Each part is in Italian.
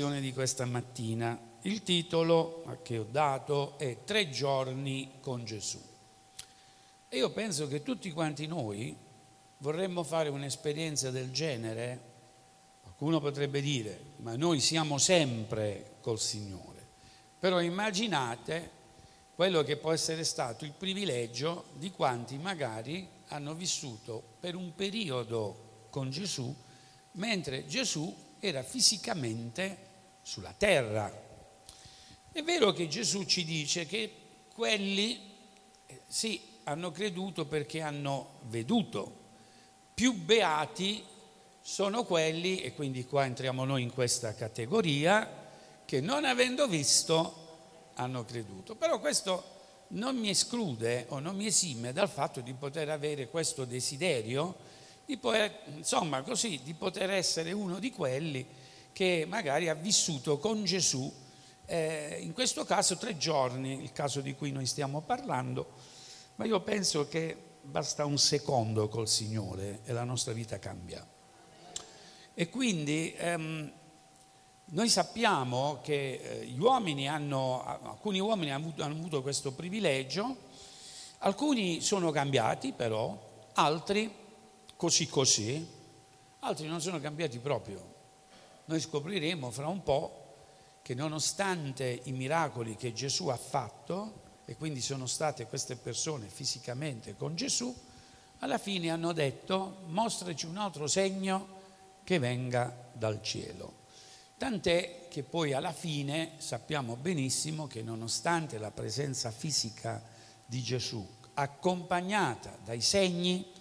di questa mattina. Il titolo che ho dato è Tre giorni con Gesù. E io penso che tutti quanti noi vorremmo fare un'esperienza del genere. Qualcuno potrebbe dire, ma noi siamo sempre col Signore. Però immaginate quello che può essere stato il privilegio di quanti magari hanno vissuto per un periodo con Gesù, mentre Gesù era fisicamente sulla terra. È vero che Gesù ci dice che quelli eh, sì hanno creduto perché hanno veduto. Più beati sono quelli, e quindi qua entriamo noi in questa categoria, che non avendo visto hanno creduto. Però questo non mi esclude o non mi esime dal fatto di poter avere questo desiderio di poter, insomma così, di poter essere uno di quelli che magari ha vissuto con Gesù, eh, in questo caso tre giorni, il caso di cui noi stiamo parlando, ma io penso che basta un secondo col Signore e la nostra vita cambia. E quindi ehm, noi sappiamo che eh, gli uomini hanno, alcuni uomini hanno avuto, hanno avuto questo privilegio, alcuni sono cambiati però, altri così così, altri non sono cambiati proprio. Noi scopriremo fra un po' che nonostante i miracoli che Gesù ha fatto, e quindi sono state queste persone fisicamente con Gesù, alla fine hanno detto mostraci un altro segno che venga dal cielo. Tant'è che poi alla fine sappiamo benissimo che nonostante la presenza fisica di Gesù, accompagnata dai segni,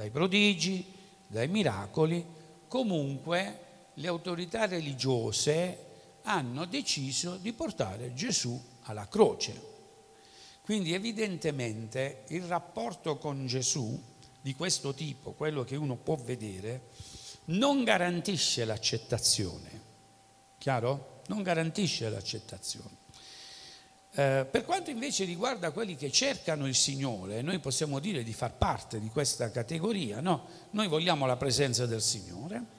dai prodigi, dai miracoli, comunque le autorità religiose hanno deciso di portare Gesù alla croce. Quindi evidentemente il rapporto con Gesù di questo tipo, quello che uno può vedere, non garantisce l'accettazione. Chiaro? Non garantisce l'accettazione. Eh, per quanto invece riguarda quelli che cercano il Signore, noi possiamo dire di far parte di questa categoria, no? Noi vogliamo la presenza del Signore.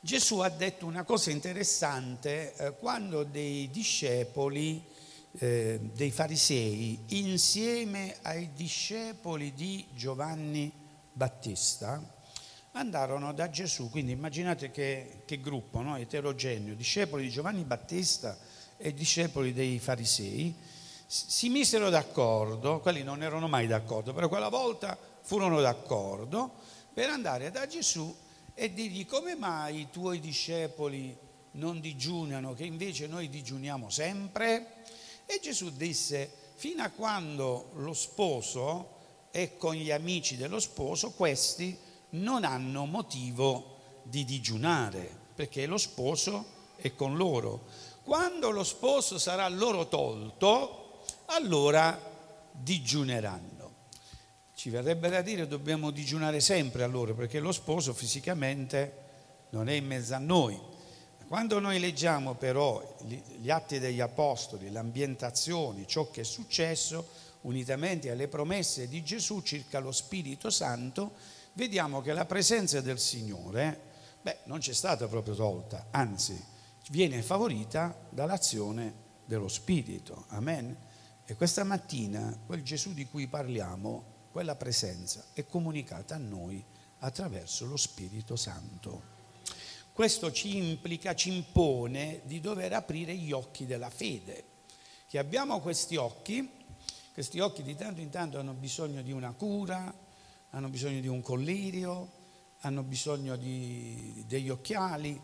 Gesù ha detto una cosa interessante eh, quando dei discepoli, eh, dei farisei, insieme ai discepoli di Giovanni Battista, andarono da Gesù, quindi immaginate che, che gruppo no? eterogeneo, discepoli di Giovanni Battista, e discepoli dei farisei si misero d'accordo, quelli non erano mai d'accordo, però quella volta furono d'accordo per andare da Gesù e dirgli come mai i tuoi discepoli non digiunano, che invece noi digiuniamo sempre? E Gesù disse, fino a quando lo sposo è con gli amici dello sposo, questi non hanno motivo di digiunare, perché lo sposo è con loro. Quando lo sposo sarà loro tolto, allora digiuneranno. Ci verrebbe da dire dobbiamo digiunare sempre allora perché lo sposo fisicamente non è in mezzo a noi. Quando noi leggiamo però gli atti degli apostoli, l'ambientazione, ciò che è successo, unitamente alle promesse di Gesù circa lo Spirito Santo, vediamo che la presenza del Signore, beh, non c'è stata proprio tolta, anzi, viene favorita dall'azione dello Spirito. Amen. E questa mattina quel Gesù di cui parliamo, quella presenza è comunicata a noi attraverso lo Spirito Santo. Questo ci implica, ci impone di dover aprire gli occhi della fede, che abbiamo questi occhi, questi occhi di tanto in tanto hanno bisogno di una cura, hanno bisogno di un collirio, hanno bisogno di, degli occhiali,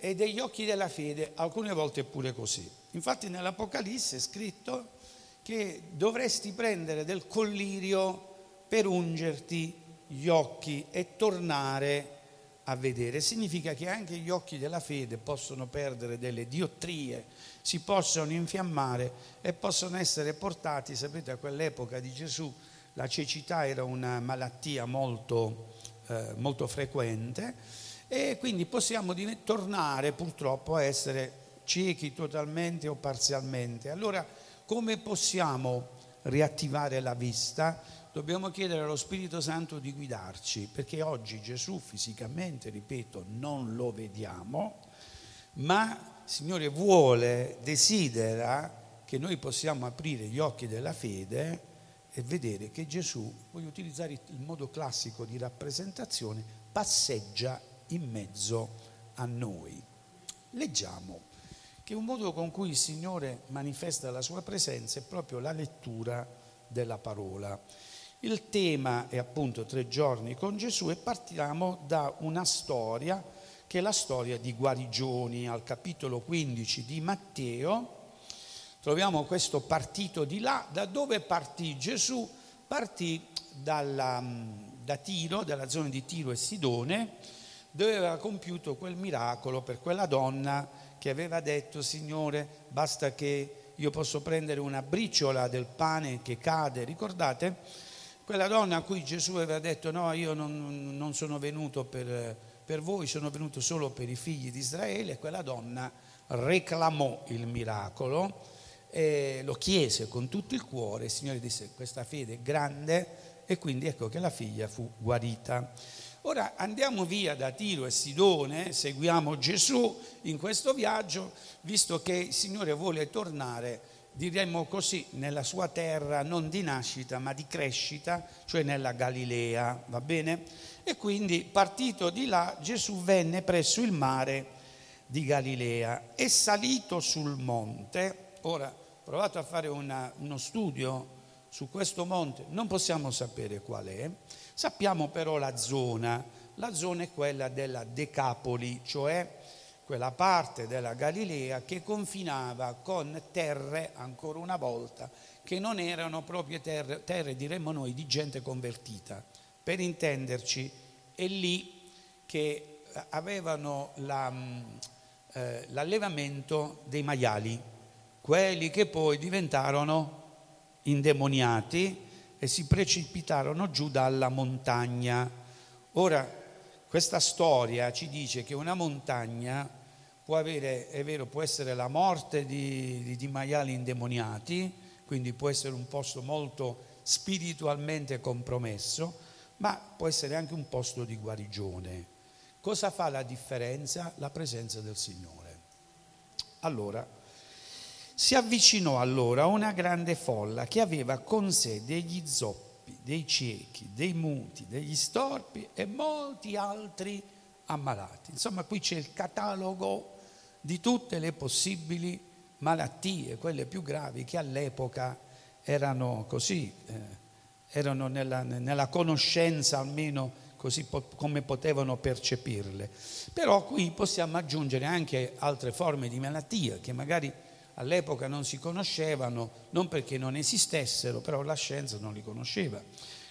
e degli occhi della fede, alcune volte è pure così. Infatti nell'Apocalisse è scritto che dovresti prendere del collirio per ungerti gli occhi e tornare a vedere. Significa che anche gli occhi della fede possono perdere delle diottrie, si possono infiammare e possono essere portati, sapete a quell'epoca di Gesù la cecità era una malattia molto, eh, molto frequente e quindi possiamo tornare purtroppo a essere ciechi totalmente o parzialmente. Allora come possiamo riattivare la vista? Dobbiamo chiedere allo Spirito Santo di guidarci, perché oggi Gesù fisicamente, ripeto, non lo vediamo, ma Signore vuole, desidera che noi possiamo aprire gli occhi della fede e vedere che Gesù, voglio utilizzare il modo classico di rappresentazione, passeggia in mezzo a noi. Leggiamo che un modo con cui il Signore manifesta la sua presenza è proprio la lettura della parola. Il tema è appunto tre giorni con Gesù e partiamo da una storia che è la storia di guarigioni al capitolo 15 di Matteo. Troviamo questo partito di là, da dove partì Gesù? Partì dalla, da Tiro, dalla zona di Tiro e Sidone, dove aveva compiuto quel miracolo per quella donna che aveva detto, Signore, basta che io posso prendere una briciola del pane che cade, ricordate? Quella donna a cui Gesù aveva detto, no, io non, non sono venuto per, per voi, sono venuto solo per i figli di Israele, quella donna reclamò il miracolo, e lo chiese con tutto il cuore, il Signore disse, questa fede è grande, e quindi ecco che la figlia fu guarita. Ora andiamo via da Tiro e Sidone, seguiamo Gesù in questo viaggio, visto che il Signore vuole tornare, diremmo così, nella sua terra non di nascita ma di crescita, cioè nella Galilea, va bene? E quindi partito di là Gesù venne presso il mare di Galilea e salito sul monte, ora ho provato a fare una, uno studio su questo monte, non possiamo sapere qual è, Sappiamo però la zona, la zona è quella della Decapoli, cioè quella parte della Galilea che confinava con terre, ancora una volta, che non erano proprio terre, terre diremmo noi, di gente convertita. Per intenderci, è lì che avevano la, eh, l'allevamento dei maiali, quelli che poi diventarono indemoniati e si precipitarono giù dalla montagna. Ora, questa storia ci dice che una montagna può avere, è vero, può essere la morte di, di, di maiali indemoniati, quindi può essere un posto molto spiritualmente compromesso, ma può essere anche un posto di guarigione. Cosa fa la differenza? La presenza del Signore. Allora, si avvicinò allora una grande folla che aveva con sé degli zoppi, dei ciechi, dei muti, degli storpi e molti altri ammalati. Insomma, qui c'è il catalogo di tutte le possibili malattie, quelle più gravi che all'epoca erano così, eh, erano nella, nella, conoscenza almeno così po- come potevano percepirle. Però qui possiamo aggiungere anche altre forme di malattia che magari all'epoca non si conoscevano, non perché non esistessero, però la scienza non li conosceva.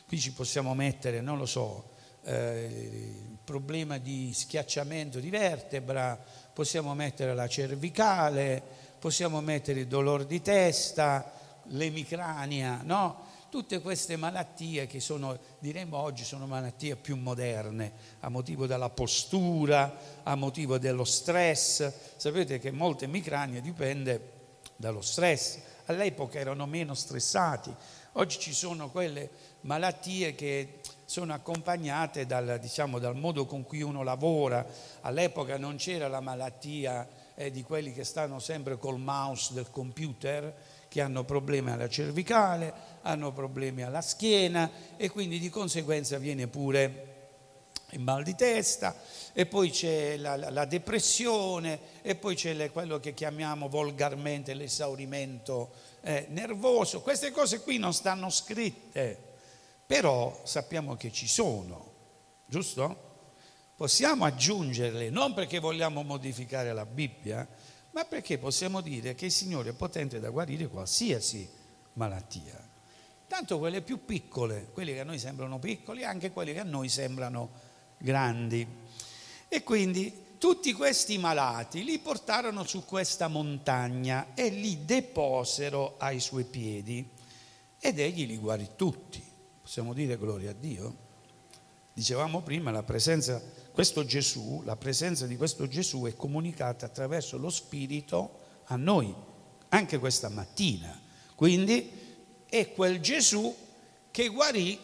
Qui ci possiamo mettere, non lo so, eh, problema di schiacciamento di vertebra, possiamo mettere la cervicale, possiamo mettere il dolore di testa, l'emicrania, no? Tutte queste malattie che sono, diremmo oggi, sono malattie più moderne, a motivo della postura, a motivo dello stress. Sapete che molte emicranie dipende dallo stress. All'epoca erano meno stressati, oggi ci sono quelle malattie che sono accompagnate dal, diciamo, dal modo con cui uno lavora. All'epoca non c'era la malattia eh, di quelli che stanno sempre col mouse del computer, che hanno problemi alla cervicale, hanno problemi alla schiena e quindi di conseguenza viene pure il mal di testa e poi c'è la, la, depressione e poi c'è le, quello che chiamiamo volgarmente l'esaurimento eh, nervoso. Queste cose qui non stanno scritte, però sappiamo che ci sono, giusto? Possiamo aggiungerle non perché vogliamo modificare la Bibbia, ma perché possiamo dire che il Signore è potente da guarire qualsiasi malattia. Tanto quelle più piccole, quelle che a noi sembrano piccoli, anche quelle che a noi sembrano grandi. E quindi tutti questi malati li portarono su questa montagna e li deposero ai suoi piedi ed egli li guarì tutti. Possiamo dire gloria a Dio? Dicevamo prima, la presenza, questo Gesù, la presenza di questo Gesù è comunicata attraverso lo Spirito a noi, anche questa mattina. Quindi è quel Gesù che guarì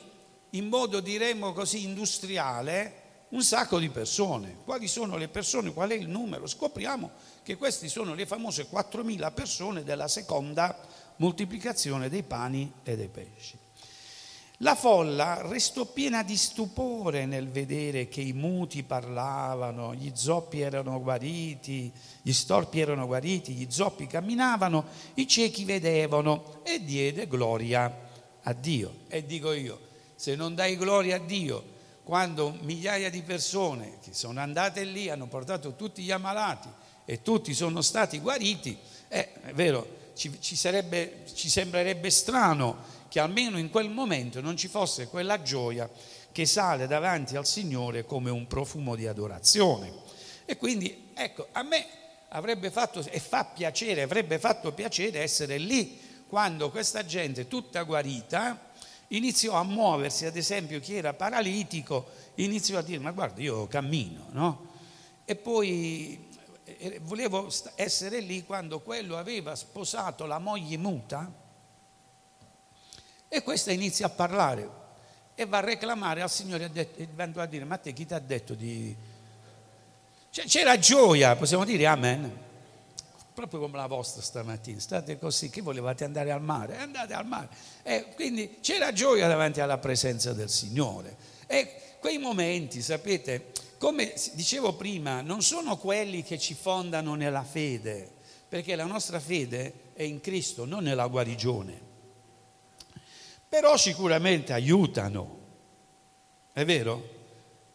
in modo, diremmo così, industriale un sacco di persone. Quali sono le persone? Qual è il numero? Scopriamo che queste sono le famose 4.000 persone della seconda moltiplicazione dei pani e dei pesci. La folla restò piena di stupore nel vedere che i muti parlavano, gli zoppi erano guariti, gli storpi erano guariti, gli zoppi camminavano, i ciechi vedevano e diede gloria a Dio. E dico io, se non dai gloria a Dio, quando migliaia di persone che sono andate lì hanno portato tutti gli ammalati e tutti sono stati guariti, eh, è vero, ci, ci, sarebbe, ci sembrerebbe strano che almeno in quel momento non ci fosse quella gioia che sale davanti al Signore come un profumo di adorazione. E quindi, ecco, a me avrebbe fatto e fa piacere, avrebbe fatto piacere essere lì quando questa gente tutta guarita iniziò a muoversi, ad esempio chi era paralitico iniziò a dire ma guarda io cammino, no? E poi eh, volevo essere lì quando quello aveva sposato la moglie muta e questa inizia a parlare e va a reclamare al Signore e va a dire, ma te chi ti ha detto di... Cioè, c'era gioia, possiamo dire amen? Proprio come la vostra stamattina, state così, che volevate andare al mare? Andate al mare. E quindi c'era gioia davanti alla presenza del Signore. E quei momenti, sapete, come dicevo prima, non sono quelli che ci fondano nella fede, perché la nostra fede è in Cristo, non nella guarigione però sicuramente aiutano. È vero?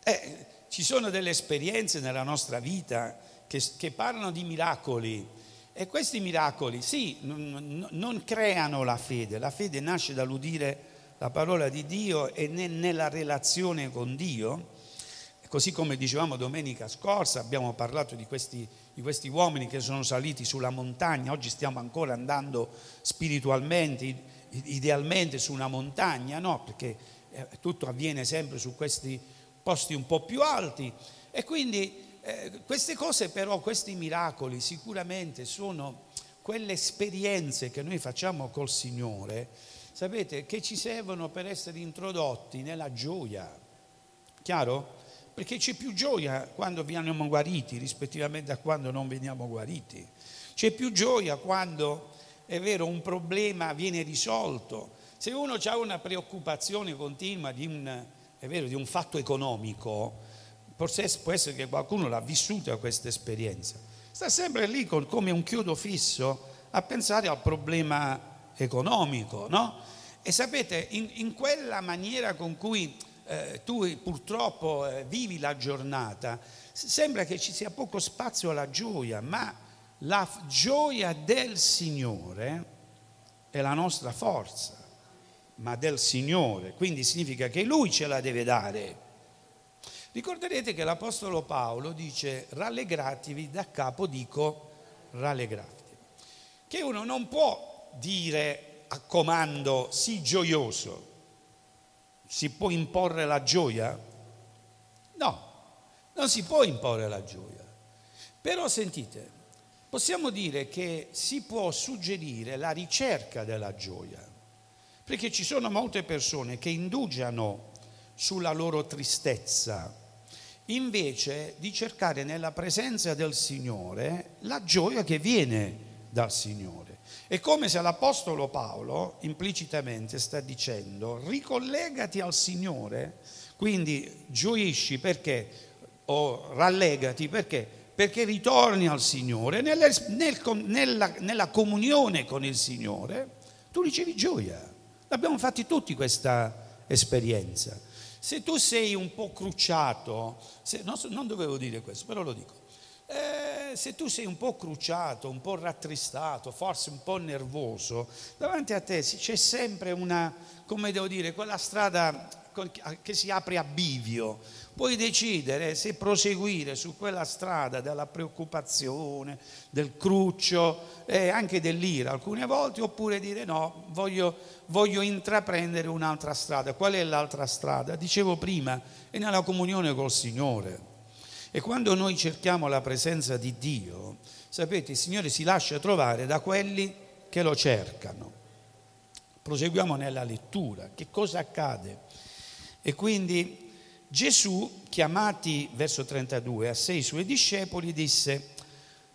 Eh, ci sono delle esperienze nella nostra vita che, che parlano di miracoli e questi miracoli, sì, non, creano la fede, la fede nasce dall'udire la parola di Dio e ne, nella relazione con Dio. Così come dicevamo domenica scorsa, abbiamo parlato di questi, di questi uomini che sono saliti sulla montagna, oggi stiamo ancora andando spiritualmente idealmente su una montagna, no? perché eh, tutto avviene sempre su questi posti un po' più alti. E quindi eh, queste cose però, questi miracoli sicuramente sono quelle esperienze che noi facciamo col Signore, sapete, che ci servono per essere introdotti nella gioia. Chiaro? Perché c'è più gioia quando veniamo guariti rispettivamente a quando non veniamo guariti. C'è più gioia quando è vero, un problema viene risolto. Se uno ha una preoccupazione continua di un, vero, di un fatto economico, può essere che qualcuno l'ha vissuta questa esperienza. Sta sempre lì con, come un chiodo fisso a pensare al problema economico, no? E sapete, in, in quella maniera con cui eh, tu purtroppo eh, vivi la giornata, sembra che ci sia poco spazio alla gioia, ma la gioia del Signore è la nostra forza, ma del Signore, quindi significa che Lui ce la deve dare. Ricorderete che l'Apostolo Paolo dice rallegratevi, da capo dico rallegratevi, che uno non può dire a comando sii gioioso, si può imporre la gioia? No, non si può imporre la gioia. Però sentite, possiamo dire che si può suggerire la ricerca della gioia, perché ci sono molte persone che indugiano sulla loro tristezza, invece di cercare nella presenza del Signore la gioia che viene dal Signore. È come se l'Apostolo Paolo implicitamente sta dicendo ricollegati al Signore, quindi gioisci perché o rallegati perché perché ritorni al Signore, nel, nel, nella, nella comunione con il Signore, tu ricevi gioia. L'abbiamo fatti tutti questa esperienza. Se tu sei un po' crucciato, se, non, non, dovevo dire questo, però lo dico. Eh, se tu sei un po' crucciato, un po' rattristato, forse un po' nervoso, davanti a te c'è sempre una, come devo dire, quella strada che si apre a bivio, puoi decidere se proseguire su quella strada della preoccupazione, del cruccio e anche dell'ira alcune volte, oppure dire no, voglio, voglio intraprendere un'altra strada. Qual è l'altra strada? Dicevo prima, è nella comunione col Signore. E quando noi cerchiamo la presenza di Dio, sapete, il Signore si lascia trovare da quelli che lo cercano. Proseguiamo nella lettura. Che cosa accade? E quindi Gesù, chiamati, verso 32, a sei suoi discepoli, disse,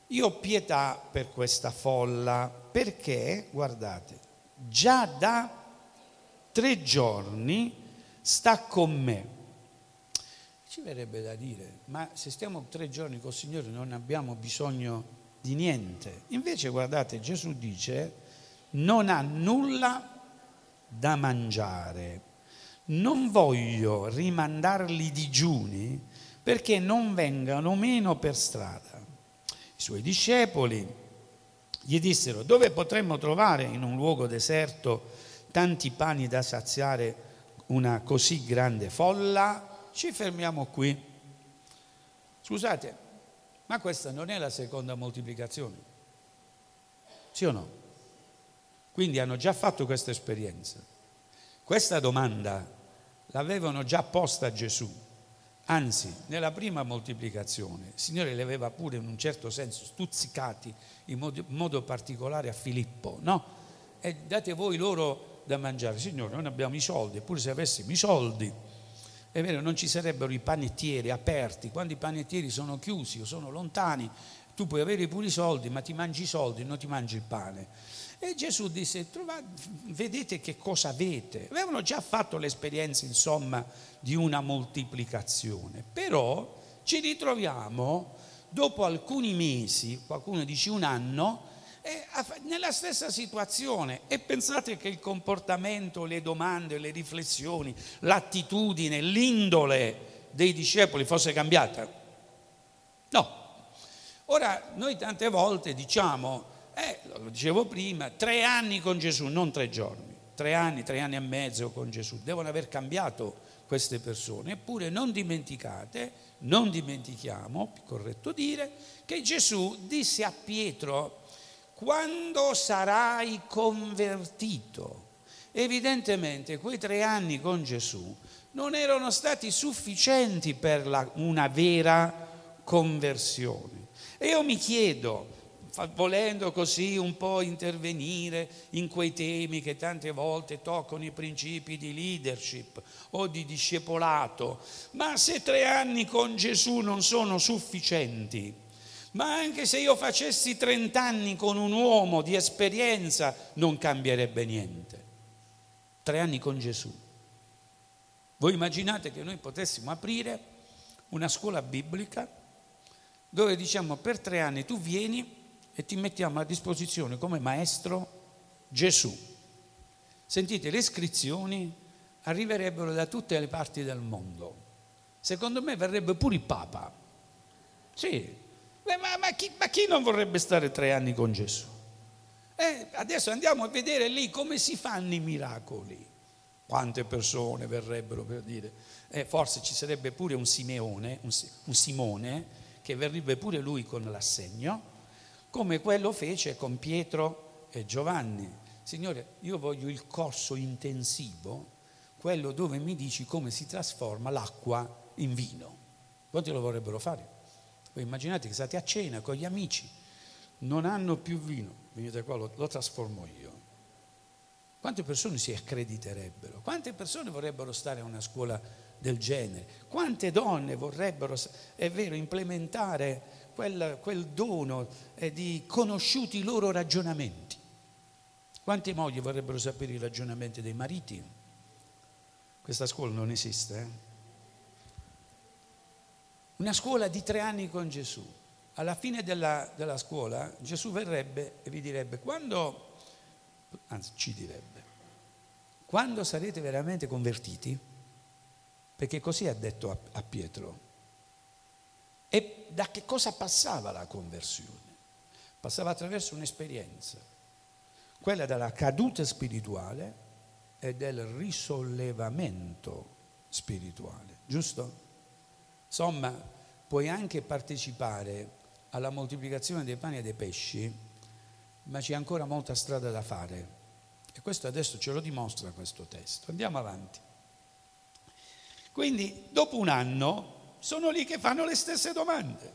io ho pietà per questa folla, perché, guardate, già da tre giorni sta con me. Ci verrebbe da dire, ma se stiamo tre giorni col Signore non abbiamo bisogno di niente. Invece, guardate, Gesù dice, non ha nulla da mangiare. Non voglio rimandarli digiuni perché non vengano meno per strada. I suoi discepoli gli dissero, dove potremmo trovare in un luogo deserto tanti pani da saziare una così grande folla? Ci fermiamo qui. Scusate, ma questa non è la seconda moltiplicazione? Sì o no? Quindi hanno già fatto questa esperienza. Questa domanda l'avevano già posta a Gesù. Anzi, nella prima moltiplicazione, il Signore li aveva pure in un certo senso stuzzicati in modo, in modo particolare a Filippo, no? E date voi loro da mangiare. Signore, noi abbiamo i soldi, eppure se avessimo i soldi, è vero, non ci sarebbero i panettieri aperti. Quando i panettieri sono chiusi o sono lontani, tu puoi avere pure i soldi, ma ti mangi i soldi, non ti mangi il pane. E Gesù disse, vedete che cosa avete. Avevano già fatto l'esperienza, insomma, di una moltiplicazione, però ci ritroviamo dopo alcuni mesi, qualcuno dice un anno, nella stessa situazione e pensate che il comportamento, le domande, le riflessioni, l'attitudine, l'indole dei discepoli fosse cambiata? No. Ora, noi tante volte diciamo, eh, lo dicevo prima, tre anni con Gesù, non tre giorni, tre anni, tre anni e mezzo con Gesù, devono aver cambiato queste persone, eppure non dimenticate, non dimentichiamo, corretto dire, che Gesù disse a Pietro, quando sarai convertito? Evidentemente quei tre anni con Gesù non erano stati sufficienti per la, una vera conversione. E io mi chiedo, volendo così un po' intervenire in quei temi che tante volte toccano i principi di leadership o di discepolato, ma se tre anni con Gesù non sono sufficienti, ma anche se io facessi trent'anni con un uomo di esperienza non cambierebbe niente. Tre anni con Gesù. Voi immaginate che noi potessimo aprire una scuola biblica dove diciamo per tre anni tu vieni e ti mettiamo a disposizione come maestro Gesù. Sentite, le iscrizioni arriverebbero da tutte le parti del mondo. Secondo me verrebbe pure il Papa. Sì, ma, ma, chi, ma chi, non vorrebbe stare tre anni con Gesù? Eh, adesso andiamo a vedere lì come si fanno i miracoli. Quante persone verrebbero per dire, eh, forse ci sarebbe pure un Simeone, un, un Simone, che verrebbe pure lui con l'assegno come quello fece con Pietro e Giovanni. Signore, io voglio il corso intensivo, quello dove mi dici come si trasforma l'acqua in vino. Quanti lo vorrebbero fare? Voi immaginate che state a cena con gli amici, non hanno più vino, venite qua, lo, lo trasformo io. Quante persone si accrediterebbero? Quante persone vorrebbero stare a una scuola del genere? Quante donne vorrebbero, è vero, implementare quel, quel dono eh, di conosciuti i loro ragionamenti. Quante mogli vorrebbero sapere i ragionamenti dei mariti? Questa scuola non esiste. Eh? Una scuola di tre anni con Gesù. Alla fine della, della scuola Gesù verrebbe e vi direbbe, quando, anzi ci direbbe, quando sarete veramente convertiti, perché così ha detto a, a Pietro, e da che cosa passava la conversione? Passava attraverso un'esperienza, quella della caduta spirituale e del risollevamento spirituale, giusto? Insomma, puoi anche partecipare alla moltiplicazione dei pani e dei pesci, ma c'è ancora molta strada da fare. E questo adesso ce lo dimostra questo testo. Andiamo avanti. Quindi, dopo un anno, sono lì che fanno le stesse domande.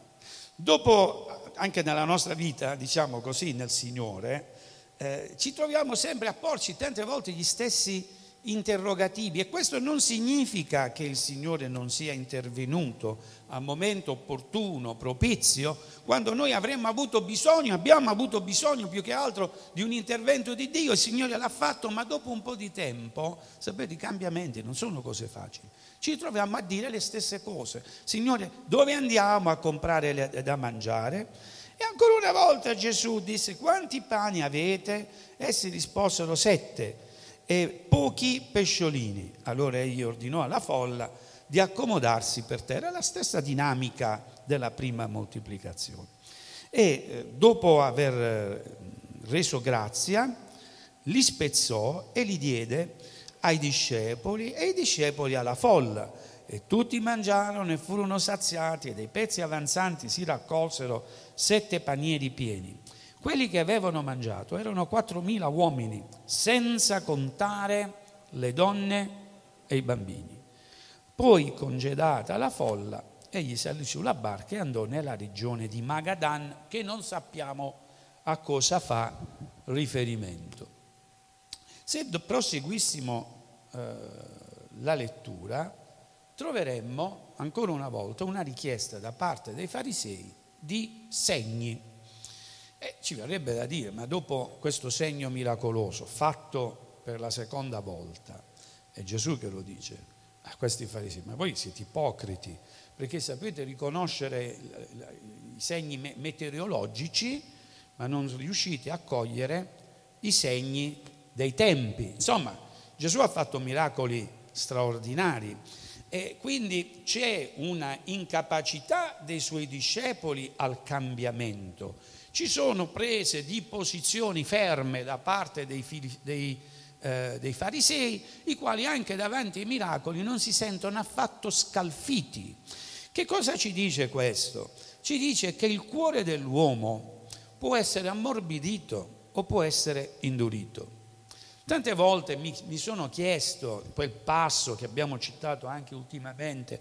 Dopo, anche nella nostra vita, diciamo così, nel Signore, eh, ci troviamo sempre a porci tante volte gli stessi, interrogativi e questo non significa che il Signore non sia intervenuto al momento opportuno, propizio, quando noi avremmo avuto bisogno, abbiamo avuto bisogno più che altro di un intervento di Dio, il Signore l'ha fatto, ma dopo un po' di tempo, sapete, i cambiamenti non sono cose facili. Ci troviamo a dire le stesse cose. Signore, dove andiamo a comprare da mangiare? E ancora una volta Gesù disse, quanti pani avete? Essi risposero sette e pochi pesciolini. Allora egli ordinò alla folla di accomodarsi per terra, la stessa dinamica della prima moltiplicazione. E eh, dopo aver eh, reso grazia, li spezzò e li diede ai discepoli e i discepoli alla folla. E tutti mangiarono e furono saziati e dei pezzi avanzanti si raccolsero sette panieri pieni. Quelli che avevano mangiato erano 4.000 uomini, senza contare le donne e i bambini. Poi, congedata la folla, egli salì sulla barca e andò nella regione di Magadan, che non sappiamo a cosa fa riferimento. Se proseguissimo eh, la lettura, troveremmo ancora una volta una richiesta da parte dei farisei di segni e ci verrebbe da dire, ma dopo questo segno miracoloso fatto per la seconda volta, è Gesù che lo dice a questi farisei, ma voi siete ipocriti, perché sapete riconoscere i segni meteorologici, ma non riuscite a cogliere i segni dei tempi. Insomma, Gesù ha fatto miracoli straordinari e quindi c'è una incapacità dei suoi discepoli al cambiamento ci sono prese di posizioni ferme da parte dei, dei, eh, dei farisei, i quali anche davanti ai miracoli non si sentono affatto scalfiti. Che cosa ci dice questo? Ci dice che il cuore dell'uomo può essere ammorbidito o può essere indurito. Tante volte mi, mi, sono chiesto, quel passo che abbiamo citato anche ultimamente,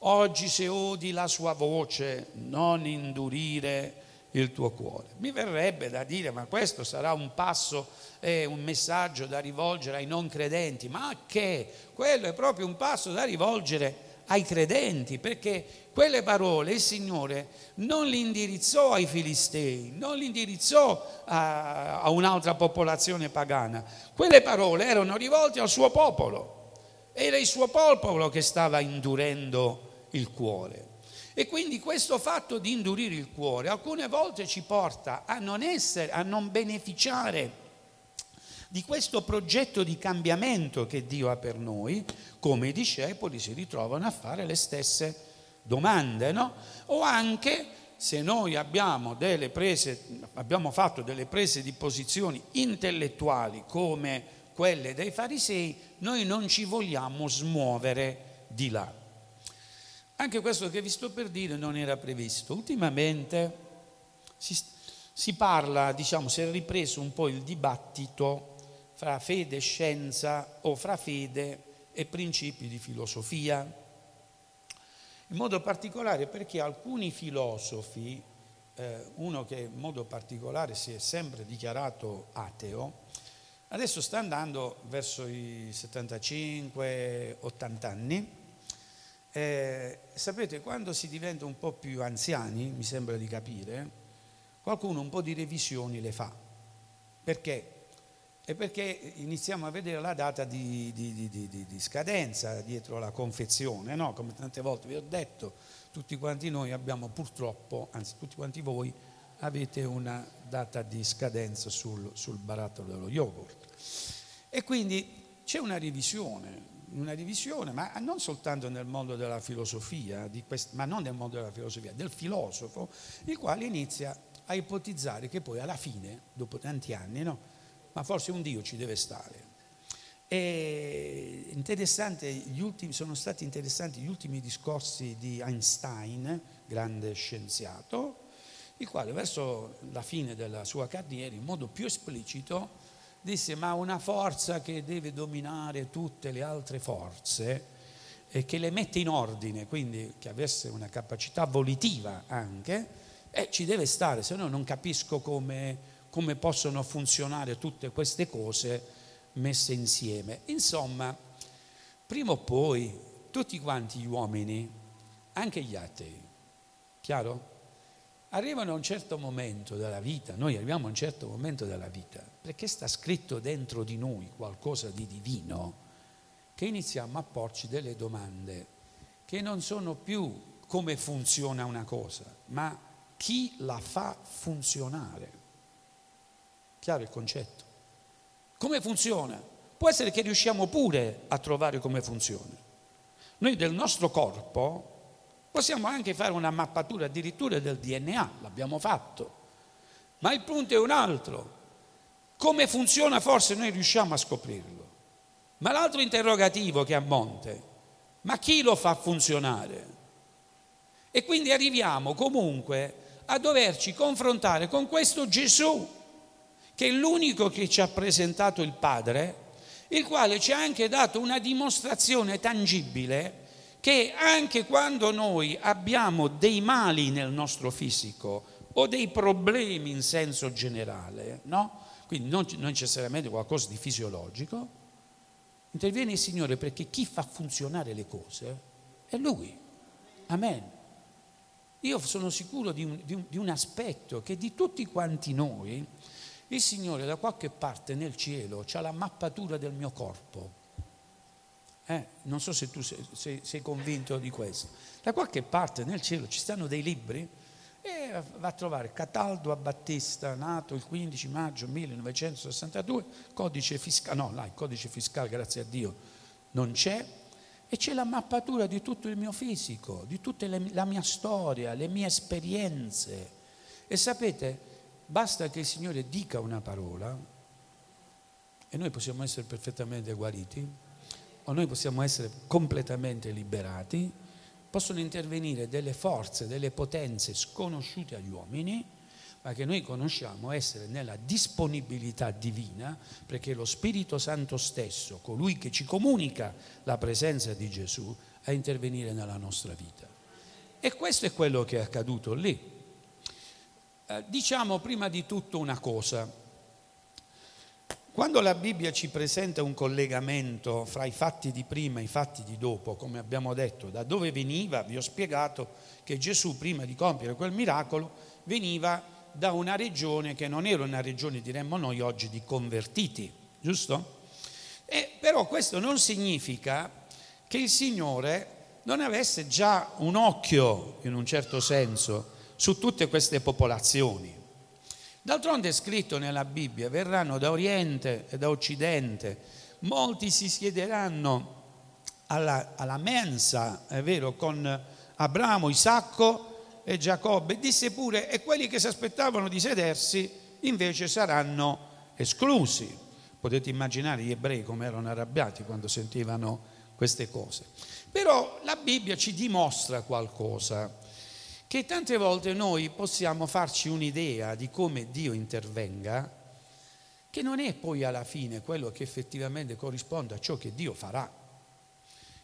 oggi se odi la sua voce, non indurire il tuo cuore. Mi verrebbe da dire, ma questo sarà un passo, eh, un messaggio da rivolgere ai non credenti, ma che? Quello è proprio un passo da rivolgere ai credenti, perché quelle parole il Signore non li indirizzò ai filistei, non li indirizzò a, a un'altra popolazione pagana, quelle parole erano rivolte al suo popolo, era il suo popolo che stava indurendo il cuore. E quindi questo fatto di indurire il cuore alcune volte ci porta a non, essere, a non beneficiare di questo progetto di cambiamento che Dio ha per noi, come i discepoli si ritrovano a fare le stesse domande, no? O anche se noi abbiamo, delle prese, abbiamo fatto delle prese di posizioni intellettuali come quelle dei farisei, noi non ci vogliamo smuovere di là. Anche questo che vi sto per dire non era previsto. Ultimamente si, si parla, diciamo, si è ripreso un po' il dibattito fra fede e scienza o fra fede e principi di filosofia. In modo particolare perché alcuni filosofi, eh, uno che in modo particolare si è sempre dichiarato ateo, adesso sta andando verso i 75-80 anni eh, sapete, quando si diventa un po' più anziani, mi sembra di capire, qualcuno un po' di revisioni le fa. Perché? È perché iniziamo a vedere la data di, di, di, di scadenza dietro la confezione, no? come tante volte vi ho detto, tutti quanti noi abbiamo purtroppo, anzi tutti quanti voi avete una data di scadenza sul, sul barattolo dello yogurt. E quindi c'è una revisione, una divisione, ma non soltanto nel mondo della filosofia, quest- ma non nel mondo della filosofia, del filosofo, il quale inizia a ipotizzare che poi alla fine, dopo tanti anni, no, ma forse un Dio ci deve stare. E ultimi, sono stati interessanti gli ultimi discorsi di Einstein, grande scienziato, il quale verso la fine della sua carriera, in modo più esplicito, disse ma una forza che deve dominare tutte le altre forze e che le mette in ordine, quindi che avesse una capacità volitiva anche, eh, ci deve stare, se no non capisco come, come possono funzionare tutte queste cose messe insieme. Insomma, prima o poi tutti quanti gli uomini, anche gli atei, chiaro? Arrivano a un certo momento della vita, noi arriviamo a un certo momento della vita, perché sta scritto dentro di noi qualcosa di divino, che iniziamo a porci delle domande che non sono più come funziona una cosa, ma chi la fa funzionare. Chiaro il concetto? Come funziona? Può essere che riusciamo pure a trovare come funziona. Noi del nostro corpo possiamo anche fare una mappatura addirittura del DNA, l'abbiamo fatto, ma il punto è un altro. Come funziona forse noi riusciamo a scoprirlo. Ma l'altro interrogativo che è a monte, ma chi lo fa funzionare? E quindi arriviamo comunque a doverci confrontare con questo Gesù, che è l'unico che ci ha presentato il Padre, il quale ci ha anche dato una dimostrazione tangibile che anche quando noi abbiamo dei mali nel nostro fisico o dei problemi in senso generale, no? Quindi non, necessariamente qualcosa di fisiologico, interviene il Signore perché chi fa funzionare le cose è Lui. Amen. Io sono sicuro di un, di, un, di un, aspetto che di tutti quanti noi, il Signore da qualche parte nel cielo ha la mappatura del mio corpo. Eh, non so se tu sei, sei, sei, convinto di questo. Da qualche parte nel cielo ci stanno dei libri e va a trovare Cataldo a Battista, nato il 15 maggio 1962, codice fiscale, no, là, il codice fiscale, grazie a Dio, non c'è, e c'è la mappatura di tutto il mio fisico, di tutta la mia storia, le mie esperienze. E sapete, basta che il Signore dica una parola e noi possiamo essere perfettamente guariti, o noi possiamo essere completamente liberati, possono intervenire delle forze, delle potenze sconosciute agli uomini ma che noi conosciamo essere nella disponibilità divina, perché lo Spirito Santo stesso, colui che ci comunica la presenza di Gesù, a intervenire nella nostra vita. E questo è quello che è accaduto lì. Eh, diciamo prima di tutto una cosa. Quando la Bibbia ci presenta un collegamento fra i fatti di prima e i fatti di dopo, come abbiamo detto, da dove veniva, vi ho spiegato che Gesù prima di compiere quel miracolo veniva da una regione che non era una regione, diremmo noi oggi, di convertiti, giusto? E, però questo non significa che il Signore non avesse già un occhio, in un certo senso, su tutte queste popolazioni. D'altronde è scritto nella Bibbia, verranno da Oriente e da Occidente, molti si siederanno alla, alla mensa, è vero, con Abramo, Isacco e Giacobbe, disse pure, e quelli che si aspettavano di sedersi invece saranno esclusi. Potete immaginare gli ebrei come erano arrabbiati quando sentivano queste cose. Però la Bibbia ci dimostra qualcosa, che tante volte noi possiamo farci un'idea di come Dio intervenga, che non è poi alla fine quello che effettivamente corrisponde a ciò che Dio farà.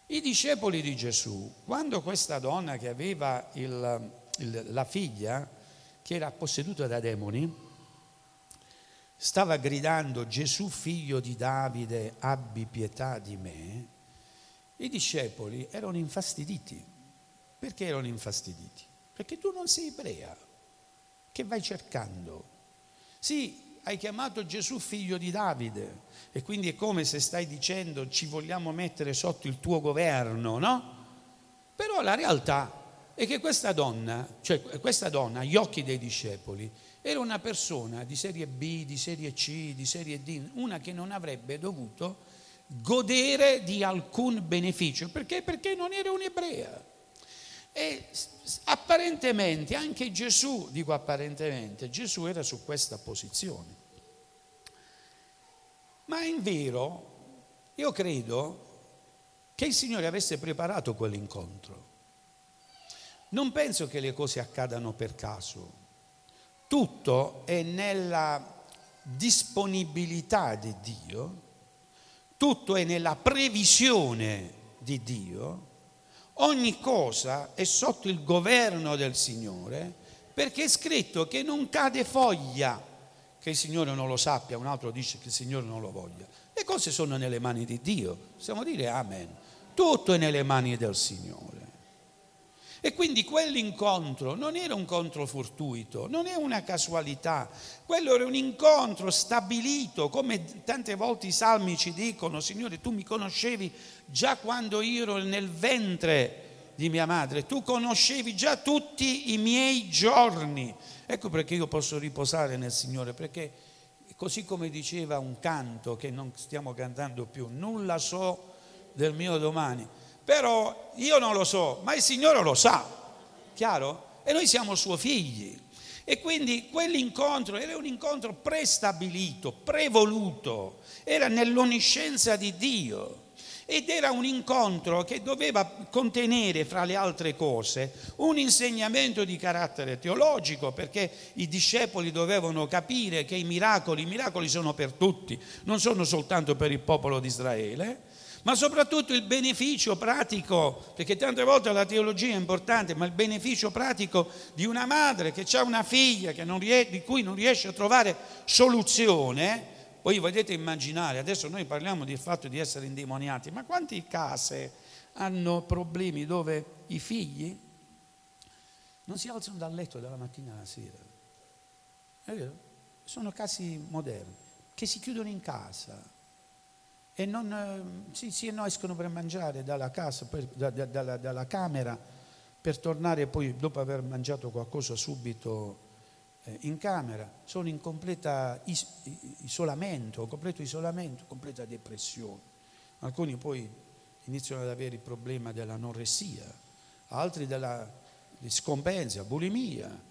I discepoli di Gesù, quando questa donna che aveva il, la figlia, che era posseduta da demoni, stava gridando Gesù figlio di Davide, abbi pietà di me, i discepoli erano infastiditi. Perché erano infastiditi? Perché tu non sei ebrea, che vai cercando. Sì, hai chiamato Gesù figlio di Davide e quindi è come se stai dicendo ci vogliamo mettere sotto il tuo governo, no? Però la realtà è che questa donna, cioè questa donna agli occhi dei discepoli, era una persona di serie B, di serie C, di serie D, una che non avrebbe dovuto godere di alcun beneficio. Perché? Perché non era un'ebrea. E apparentemente, anche Gesù, dico apparentemente, Gesù era su questa posizione. Ma in vero, io credo che il Signore avesse preparato quell'incontro. Non penso che le cose accadano per caso. Tutto è nella disponibilità di Dio, tutto è nella previsione di Dio, ogni cosa è sotto il governo del Signore, perché è scritto che non cade foglia che il Signore non lo sappia, un altro dice che il Signore non lo voglia. Le cose sono nelle mani di Dio, possiamo dire amen. Tutto è nelle mani del Signore. E quindi quell'incontro non era un incontro fortuito, non è una casualità, quello era un incontro stabilito, come tante volte i salmi ci dicono, Signore, tu mi conoscevi già quando io ero nel ventre di mia madre, tu conoscevi già tutti i miei giorni. Ecco perché io posso riposare nel Signore, perché così come diceva un canto che non stiamo cantando più, nulla so del mio domani però io non lo so, ma il Signore lo sa, chiaro? E noi siamo suoi figli. E quindi quell'incontro era un incontro prestabilito, prevoluto, era nell'onniscienza di Dio ed era un incontro che doveva contenere, fra le altre cose, un insegnamento di carattere teologico, perché i discepoli dovevano capire che i miracoli, i miracoli sono per tutti, non sono soltanto per il popolo di Israele ma soprattutto il beneficio pratico, perché tante volte la teologia è importante, ma il beneficio pratico di una madre che ha una figlia ries- di cui non riesce a trovare soluzione, voi potete immaginare, adesso noi parliamo del fatto di essere indemoniati, ma quante case hanno problemi dove i figli non si alzano dal letto dalla mattina alla sera? Sono casi moderni che si chiudono in casa e non, eh, sì, sì, no, escono per mangiare dalla casa, per, da, da, dalla, dalla, camera, per tornare poi dopo aver mangiato qualcosa subito eh, in camera, sono in completa is, isolamento, completo isolamento, completa depressione. Alcuni poi iniziano ad avere il problema dell'anoressia, altri della scompensia, bulimia.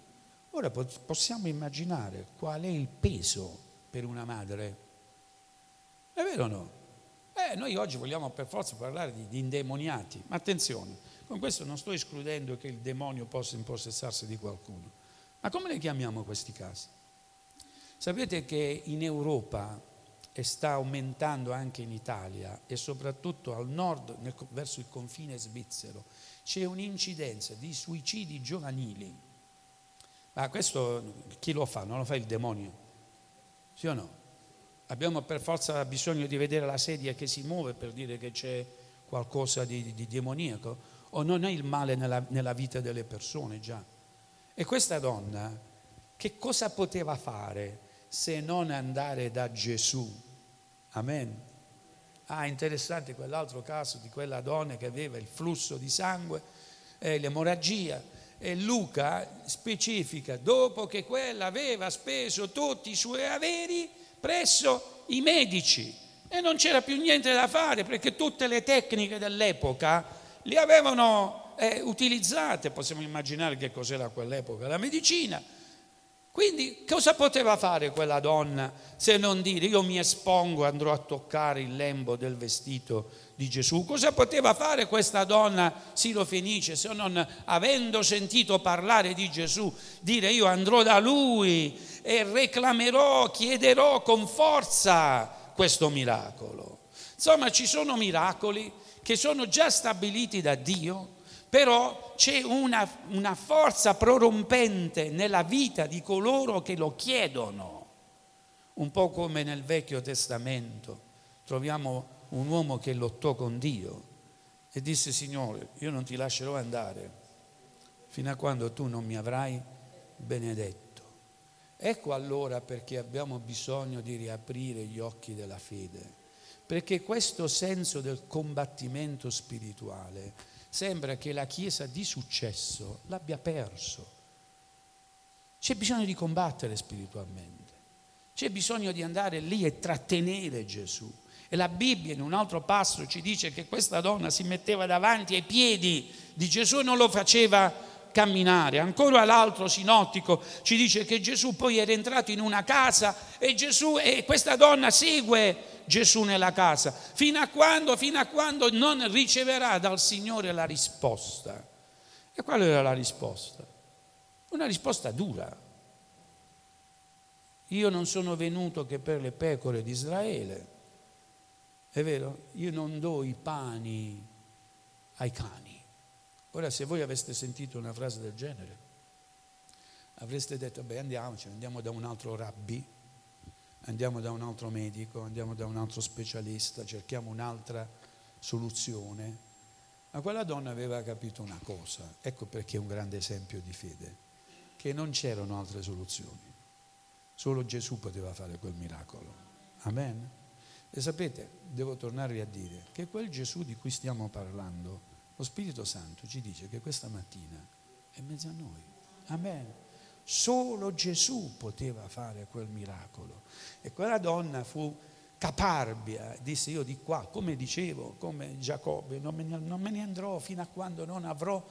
Ora possiamo immaginare qual è il peso per una madre. È vero o no? Eh, noi oggi vogliamo per forza parlare di, di, indemoniati, ma attenzione, con questo non sto escludendo che il demonio possa impossessarsi di qualcuno, ma come le chiamiamo questi casi? Sapete che in Europa e sta aumentando anche in Italia e soprattutto al nord, nel, verso il confine svizzero, c'è un'incidenza di suicidi giovanili. Ma questo chi lo fa? Non lo fa il demonio? Sì o no? Abbiamo per forza bisogno di vedere la sedia che si muove per dire che c'è qualcosa di, di demoniaco o non è il male nella, nella vita delle persone già. E questa donna che cosa poteva fare se non andare da Gesù? Amen. Ah, interessante quell'altro caso di quella donna che aveva il flusso di sangue, eh, l'emorragia. E Luca specifica, dopo che quella aveva speso tutti i suoi averi, presso i medici e non c'era più niente da fare perché tutte le tecniche dell'epoca le avevano eh, utilizzate, possiamo immaginare che cos'era quell'epoca, la medicina. Quindi cosa poteva fare quella donna se non dire io mi espongo, andrò a toccare il lembo del vestito di Gesù? Cosa poteva fare questa donna sirofenice se non avendo sentito parlare di Gesù dire io andrò da lui e reclamerò, chiederò con forza questo miracolo? Insomma ci sono miracoli che sono già stabiliti da Dio però c'è una, una forza prorompente nella vita di coloro che lo chiedono, un po' come nel Vecchio Testamento troviamo un uomo che lottò con Dio e disse Signore, io non ti lascerò andare fino a quando tu non mi avrai benedetto. Ecco allora perché abbiamo bisogno di riaprire gli occhi della fede, perché questo senso del combattimento spirituale sembra che la Chiesa di successo l'abbia perso. C'è bisogno di combattere spiritualmente, c'è bisogno di andare lì e trattenere Gesù. E la Bibbia in un altro passo ci dice che questa donna si metteva davanti ai piedi di Gesù e non lo faceva camminare. Ancora l'altro sinottico ci dice che Gesù poi era entrato in una casa e Gesù e questa donna segue Gesù nella casa, fino a quando, fino a quando non riceverà dal Signore la risposta. E qual era la risposta? Una risposta dura. Io non sono venuto che per le pecore di Israele. È vero? Io non do i pani ai cani. Ora, se voi aveste sentito una frase del genere, avreste detto, beh, andiamoci, andiamo da un altro rabbi andiamo da un altro medico, andiamo da un altro specialista, cerchiamo un'altra soluzione. Ma quella donna aveva capito una cosa, ecco perché è un grande esempio di fede, che non c'erano altre soluzioni, solo Gesù poteva fare quel miracolo. Amen. E sapete, devo tornarvi a dire che quel Gesù di cui stiamo parlando, lo Spirito Santo ci dice che questa mattina è in mezzo a noi. Amen. Solo Gesù poteva fare quel miracolo. E quella donna fu caparbia, disse io di qua, come dicevo, come Giacobbe, non me ne, andrò fino a quando non avrò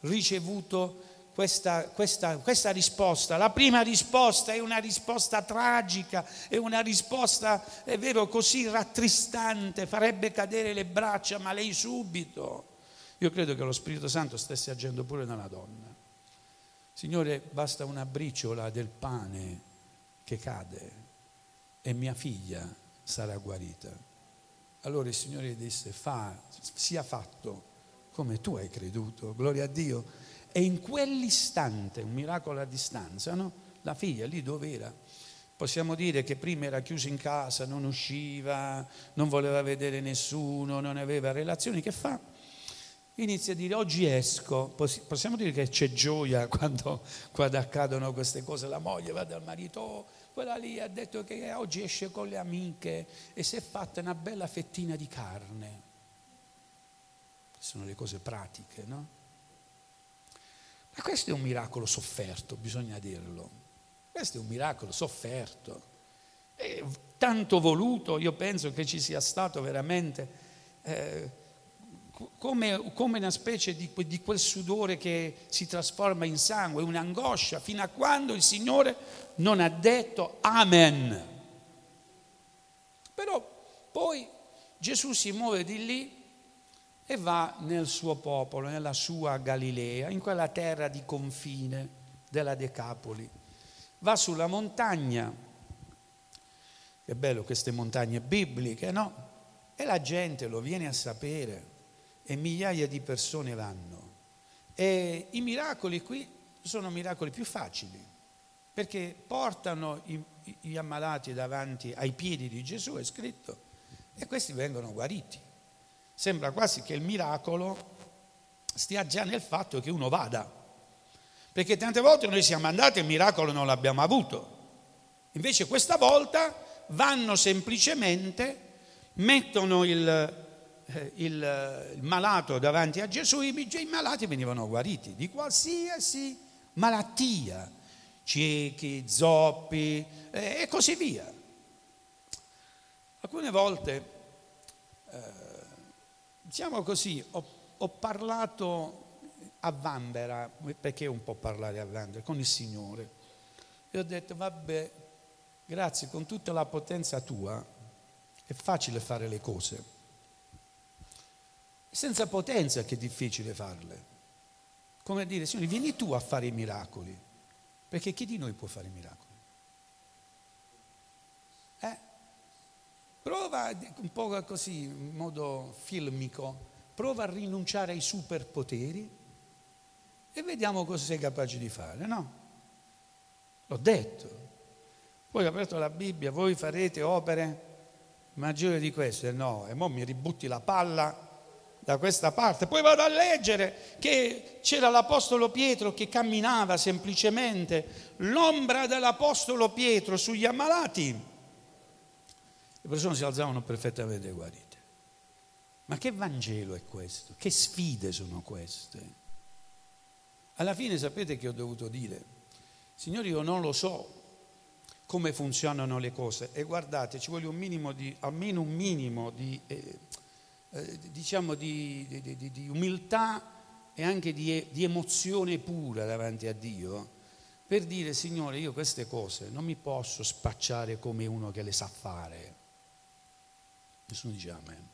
ricevuto questa, questa, questa, risposta. La prima risposta è una risposta tragica, è una risposta, è vero, così rattristante, farebbe cadere le braccia, ma lei subito. Io credo che lo Spirito Santo stesse agendo pure nella donna. Signore, basta una briciola del pane che cade e mia figlia sarà guarita. Allora il Signore disse, fa, sia fatto come tu hai creduto, gloria a Dio. E in quell'istante, un miracolo a distanza, no? la figlia lì dove era? Possiamo dire che prima era chiusa in casa, non usciva, non voleva vedere nessuno, non aveva relazioni. Che fa? inizia a dire oggi esco, possiamo dire che c'è gioia quando, quando accadono queste cose, la moglie va dal marito, oh, quella lì ha detto che oggi esce con le amiche e si è fatta una bella fettina di carne. Sono le cose pratiche, no? Ma questo è un miracolo sofferto, bisogna dirlo. Questo è un miracolo sofferto. E tanto voluto, io penso che ci sia stato veramente... Eh, come, come, una specie di, di, quel sudore che si trasforma in sangue, un'angoscia, fino a quando il Signore non ha detto Amen. Però poi Gesù si muove di lì e va nel suo popolo, nella sua Galilea, in quella terra di confine della Decapoli. Va sulla montagna, che bello queste montagne bibliche, no? E la gente lo viene a sapere e migliaia di persone vanno. E i miracoli qui sono miracoli più facili, perché portano gli ammalati davanti ai piedi di Gesù, è scritto, e questi vengono guariti. Sembra quasi che il miracolo stia già nel fatto che uno vada, perché tante volte noi siamo andati e il miracolo non l'abbiamo avuto. Invece questa volta vanno semplicemente, mettono il, eh, il, il, malato davanti a Gesù, i, i malati venivano guariti di qualsiasi malattia, ciechi, zoppi eh, e così via. Alcune volte, eh, diciamo così, ho, ho parlato a Vanvera, perché un po' parlare a Vanvera, con il Signore. E ho detto, vabbè, grazie, con tutta la potenza tua è facile fare le cose senza potenza che è difficile farle. Come dire, Signore, vieni tu a fare i miracoli, perché chi di noi può fare i miracoli? Eh? Prova un po' così, in modo filmico, prova a rinunciare ai superpoteri e vediamo cosa sei capace di fare, no? L'ho detto. Poi ho aperto la Bibbia, voi farete opere maggiori di queste? No, e mo mi ributti la palla da questa parte. Poi vado a leggere che c'era l'Apostolo Pietro che camminava semplicemente, l'ombra dell'Apostolo Pietro sugli ammalati. Le persone si alzavano perfettamente guarite. Ma che Vangelo è questo? Che sfide sono queste? Alla fine sapete che ho dovuto dire? Signore, io non lo so come funzionano le cose e guardate, ci vuole un minimo di, almeno un minimo di... Eh, eh, diciamo di, di, di, di, umiltà e anche di, emozione pura davanti a Dio per dire Signore io queste cose non mi posso spacciare come uno che le sa fare. Nessuno dice Amen.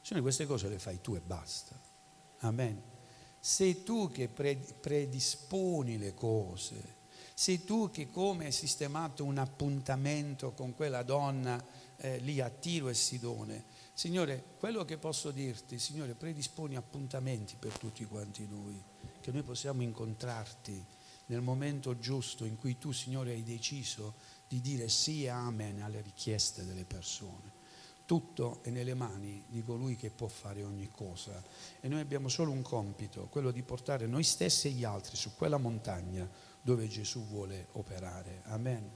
Signore queste cose le fai tu e basta. Amen. Sei tu che predisponi le cose, sei tu che come hai sistemato un appuntamento con quella donna eh, lì a Tiro e Sidone Signore, quello che posso dirti, Signore, predisponi appuntamenti per tutti quanti noi, che noi possiamo incontrarti nel momento giusto in cui tu, Signore, hai deciso di dire sì e amen alle richieste delle persone. Tutto è nelle mani di colui che può fare ogni cosa e noi abbiamo solo un compito, quello di portare noi stessi e gli altri su quella montagna dove Gesù vuole operare. Amen.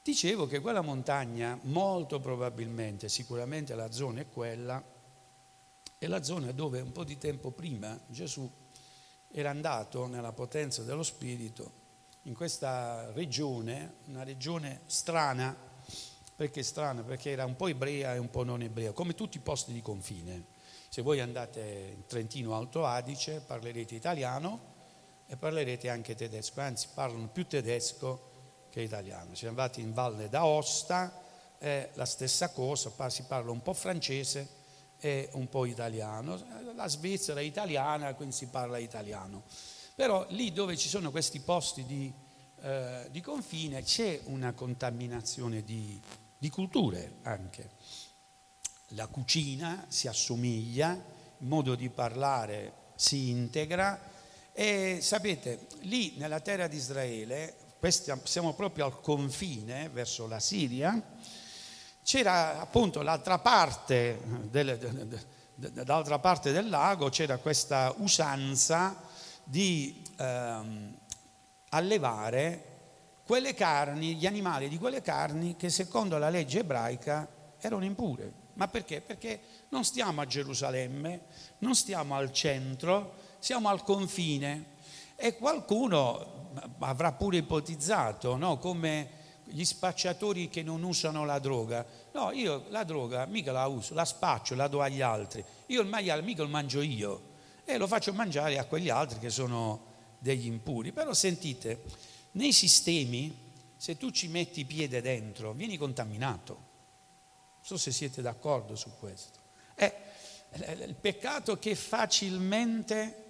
Dicevo che quella montagna, molto probabilmente, sicuramente la zona è quella, è la zona dove un po' di tempo prima Gesù era andato nella potenza dello Spirito in questa regione, una regione strana, perché strana? Perché era un po' ebrea e un po' non ebrea, come tutti i posti di confine. Se voi andate in Trentino Alto Adige parlerete italiano e parlerete anche tedesco, anzi parlano più tedesco che italiano. Se andate in Valle d'Aosta è la stessa cosa, si parla un po' francese e un po' italiano. La Svizzera è italiana, quindi si parla italiano. Però lì dove ci sono questi posti di, eh, di confine c'è una contaminazione di, di culture anche. La cucina si assomiglia, il modo di parlare si integra e sapete, lì nella terra di Israele, siamo proprio al confine verso la Siria, c'era appunto l'altra parte del, dall'altra parte del lago c'era questa usanza di ehm, allevare quelle carni, gli animali di quelle carni che secondo la legge ebraica erano impure. Ma perché? Perché non stiamo a Gerusalemme, non stiamo al centro, siamo al confine e qualcuno avrà pure ipotizzato, no? come gli spacciatori che non usano la droga. No, io la droga mica la uso, la spaccio, la do agli altri. Io il maiale mica lo mangio io e lo faccio mangiare a quegli altri che sono degli impuri. Però sentite, nei sistemi, se tu ci metti piede dentro, vieni contaminato. Non so se siete d'accordo su questo. È il peccato che facilmente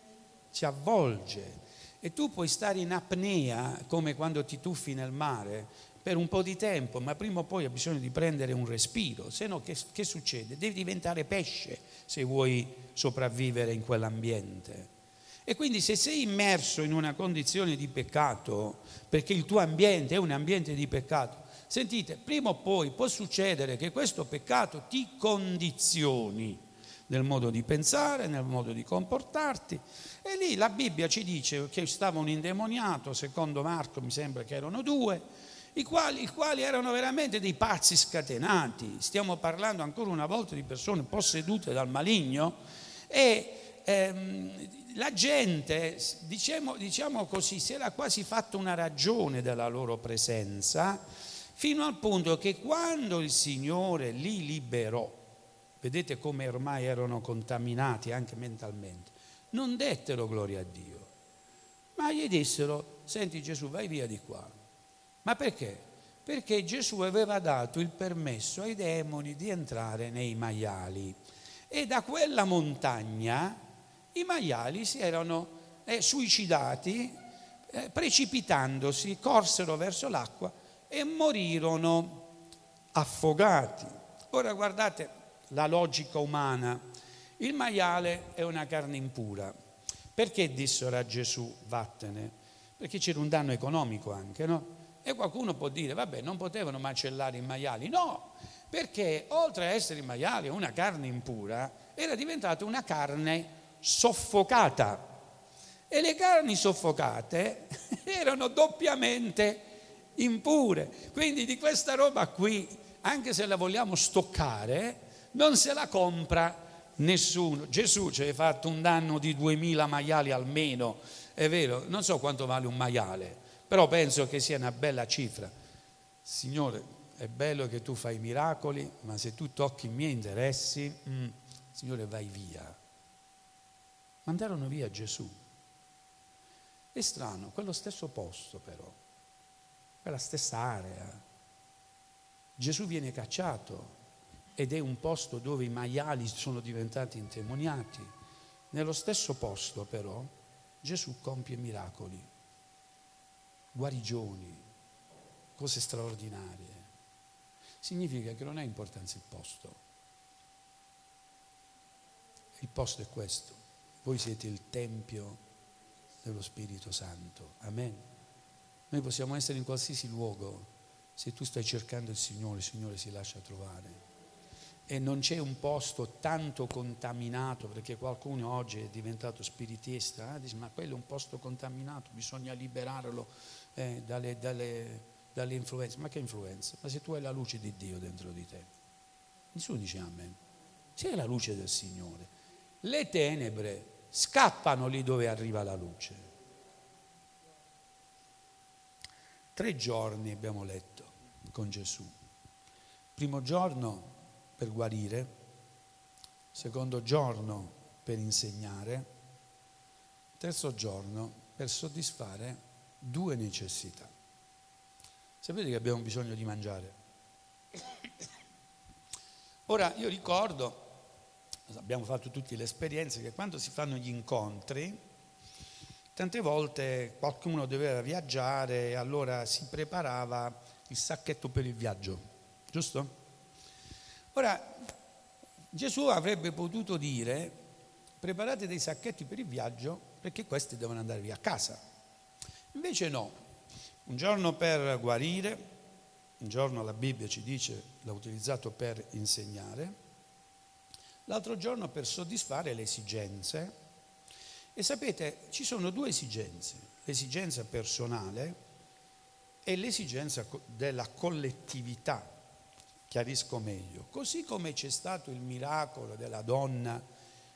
ci avvolge e tu puoi stare in apnea come quando ti tuffi nel mare per un po' di tempo, ma prima o poi hai bisogno di prendere un respiro, se no che, che succede? Devi diventare pesce se vuoi sopravvivere in quell'ambiente. E quindi se sei immerso in una condizione di peccato, perché il tuo ambiente è un ambiente di peccato, sentite, prima o poi può succedere che questo peccato ti condizioni nel modo di pensare, nel modo di comportarti. E lì la Bibbia ci dice che stava un indemoniato, secondo Marco mi sembra che erano due, i quali, i quali, erano veramente dei pazzi scatenati. Stiamo parlando ancora una volta di persone possedute dal maligno e ehm, la gente, diciamo, diciamo così, si era quasi fatta una ragione della loro presenza, fino al punto che quando il Signore li liberò, vedete come ormai erano contaminati anche mentalmente, non dettero gloria a Dio, ma gli dissero, senti Gesù, vai via di qua ma perché? Perché Gesù aveva dato il permesso ai demoni di entrare nei maiali e da quella montagna i maiali si erano eh, suicidati eh, precipitandosi, corsero verso l'acqua e morirono affogati. Ora guardate la logica umana, il maiale è una carne impura. Perché dissero a Gesù vattene? Perché c'era un danno economico anche, no? E qualcuno può dire, vabbè, non potevano macellare i maiali. No, perché oltre a essere i maiali una carne impura, era diventata una carne soffocata. E le carni soffocate erano doppiamente impure. Quindi di questa roba qui, anche se la vogliamo stoccare, non se la compra nessuno. Gesù ci ha fatto un danno di 2000 maiali almeno, è vero, non so quanto vale un maiale, però penso che sia una bella cifra. Signore, è bello che tu fai miracoli, ma se tu tocchi i miei interessi, mm, Signore, vai via. Mandarono via Gesù. È strano, quello stesso posto però, quella stessa area. Gesù viene cacciato ed è un posto dove i maiali sono diventati indemoniati. Nello stesso posto però Gesù compie miracoli guarigioni, cose straordinarie. Significa che non ha importanza il posto. Il posto è questo. Voi siete il Tempio dello Spirito Santo. Amen. Noi possiamo essere in qualsiasi luogo, se tu stai cercando il Signore, il Signore si lascia trovare. E non c'è un posto tanto contaminato, perché qualcuno oggi è diventato spiritista, eh? dice ma quello è un posto contaminato, bisogna liberarlo eh, dalle, dalle, dalle influenze. Ma che influenza? Ma se tu hai la luce di Dio dentro di te, nessuno dice amen. C'è la luce del Signore. Le tenebre scappano lì dove arriva la luce. Tre giorni abbiamo letto con Gesù. Primo giorno per guarire, secondo giorno per insegnare, terzo giorno per soddisfare due necessità. Sapete che abbiamo bisogno di mangiare? Ora io ricordo, abbiamo fatto tutte le esperienze, che quando si fanno gli incontri, Tante volte qualcuno doveva viaggiare e allora si preparava il sacchetto per il viaggio, giusto? Ora, Gesù avrebbe potuto dire, preparate dei sacchetti per il viaggio perché questi devono andare via a casa. Invece no, un giorno per guarire, un giorno la Bibbia ci dice l'ha utilizzato per insegnare, l'altro giorno per soddisfare le esigenze e sapete, ci sono due esigenze, l'esigenza personale e l'esigenza della collettività. Chiarisco meglio. Così come c'è stato il miracolo della donna